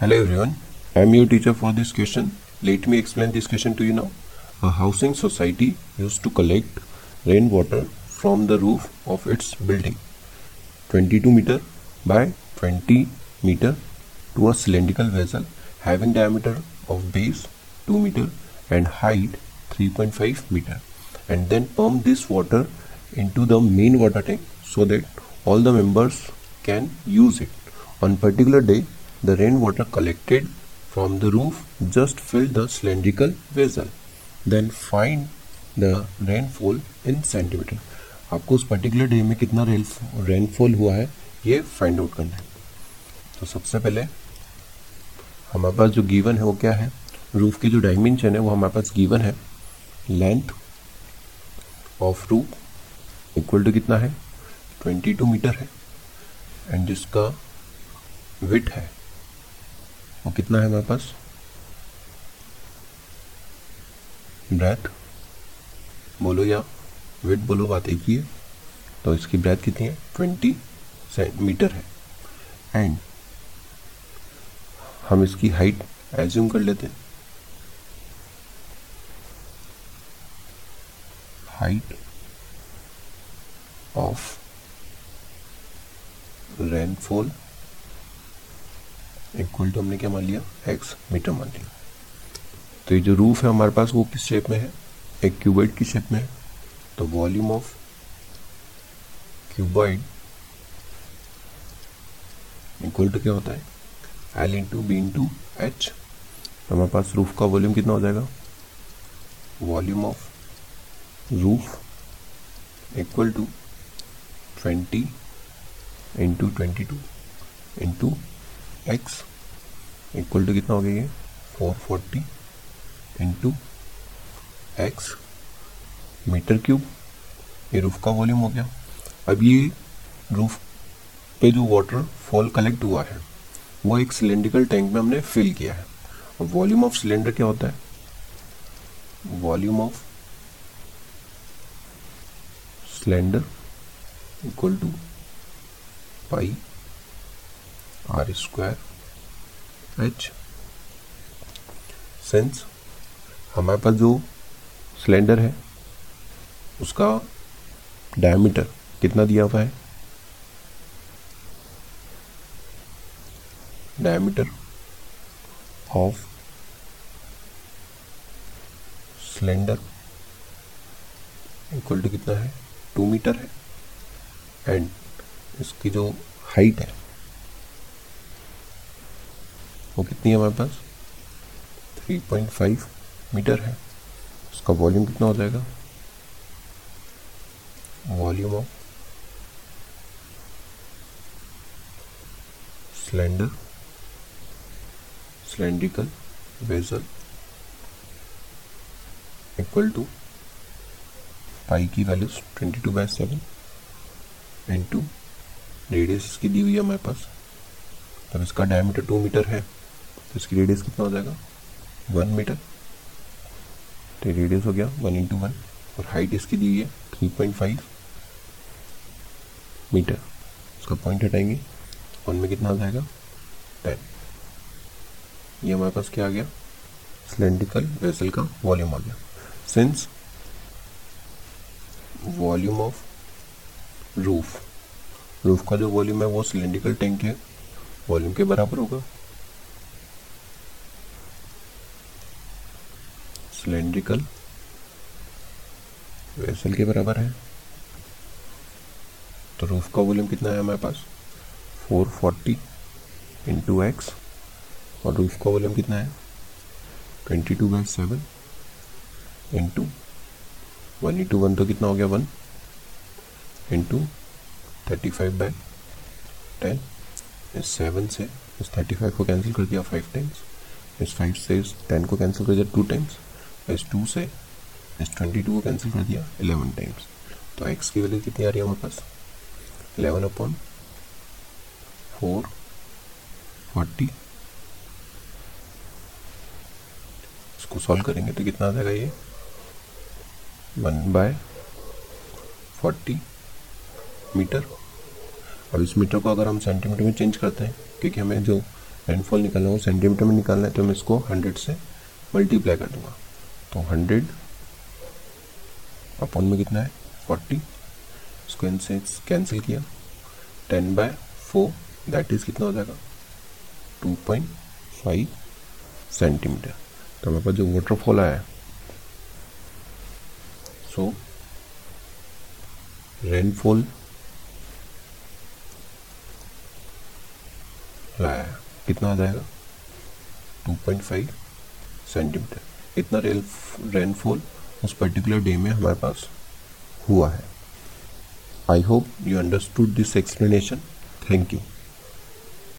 Hello everyone, I am your teacher for this question. Let me explain this question to you now. A housing society used to collect rainwater from the roof of its building 22 meter by 20 meter to a cylindrical vessel having diameter of base 2 meter and height 3.5 meter and then pump this water into the main water tank so that all the members can use it. On particular day, the rainwater collected from the roof just filled the cylindrical vessel. Then find the rainfall in centimeter. आपको उस particular day में कितना rainfall हुआ है, ये find out करना है। तो सबसे पहले हमारे पास जो गिवन है वो क्या है? रूफ की जो डायमेंशन है वो हमारे पास गिवन है। Length of roof equal to कितना है? 22 मीटर है। एंड जिसका विट है। वो कितना है हमारे पास? ब्रेथ बोलो या वेट बोलो, बात एक ही है। तो इसकी ब्रेथ कितनी है? ट्वेंटी मीटर है। एंड हम इसकी हाइट एज्यूम कर लेते हैं। Height of rainfall equal to हमने क्या मान लिया? एक्स मीटर मान लिया। तो ये जो रूफ है हमारे पास, वो किस शेप में है? एक क्यूबॉइड की शेप में है। तो volume of cuboid equal to क्या होता है? L into B into H तो हमारे पास रूफ का वॉल्यूम कितना हो जाएगा? Volume of roof equal to twenty into twenty two into X equal to कितना हो गया ये? Four forty into X metre cube ये रूफ का वॉल्यूम हो गया। अब ये रूफ पे जो वाटर फॉल कलेक्ट हुआ है, वो एक सिलेंड्रिकल टैंक में हमने फिल किया है। और वॉल्यूम ऑफ़ सिलेंडर क्या होता है? Volume of cylinder equal to pi R square H since हमारे पास जो सिलेंडर है, उसका डायमीटर कितना दिया हुआ है? Diameter of cylinder equal to कितना है? टू मीटर है. एंड इसकी जो हाइट है वो कितनी है हमारे पास? 3.5 मीटर है। उसका वॉल्यूम कितना हो जाएगा? Volume of cylinder cylindrical vessel equal to pi की values 22 two by seven and two radius इसकी दी हुई है हमारे पास। तब इसका डायमीटर टू मीटर है। तो इसकी रेडियस कितना हो जाएगा? वन मीटर तो रेडियस हो गया वन इंटू वन और हाइट इसकी दी हुई है थ्री पॉइंट फाइव मीटर उसका पॉइंट हटाएँगे। वन में कितना आ जाएगा? टेन ये हमारे पास क्या आ गया? सिलेंड्रिकल वेसल का वॉल्यूम आ गया। Since volume of roof roof का जो वॉल्यूम है वो सिलेंड्रिकल टैंक है। वॉल्यूम के बराबर होगा। सिलेंड्रिकल वेसल के बराबर है। तो रूफ का वॉल्यूम कितना है हमारे पास? 440 फोर्टी इंटू एक्स और रूफ का वॉल्यूम कितना है? 22 two by seven into one into one तो कितना हो गया one into thirty five by ten इस सेवन से, इस थर्टी फाइव को कैंसिल कर दिया फाइव टाइम्स इस फाइव से इस टेन को कैंसिल कर दिया टू टाइम्स इस टू से इस ट्वेंटी टू को कैंसिल कर दिया इलेवन टाइम्स तो एक्स की वैल्यू कितनी आ रही है हमारे पास? एलेवन अपॉन फोर फोर्टी इसको सॉल्व करेंगे तो कितना आ जाएगा ये? वन बाय फोर्टी मीटर अब इस मीटर को अगर हम सेंटीमीटर में चेंज करते हैं, क्योंकि हमें जो रेनफॉल निकालना हो सेंटीमीटर में निकालना है तो मैं इसको हंड्रेड से मल्टीप्लाई कर दूँगा। तो हंड्रेड। अपॉन में कितना है? फोर्टी। इसको से कैंसिल किया। Ten by four that is कितना हो जाएगा? Two point five centimetre. तो हमारे पास जो वाटरफॉल आया सो रेनफॉल लाया। कितना आ जाएगा? 2.5 सेंटीमीटर। इतना रेल रेनफॉल उस पर्टिकुलर डे में हमारे पास हुआ है। I hope you understood this explanation thank you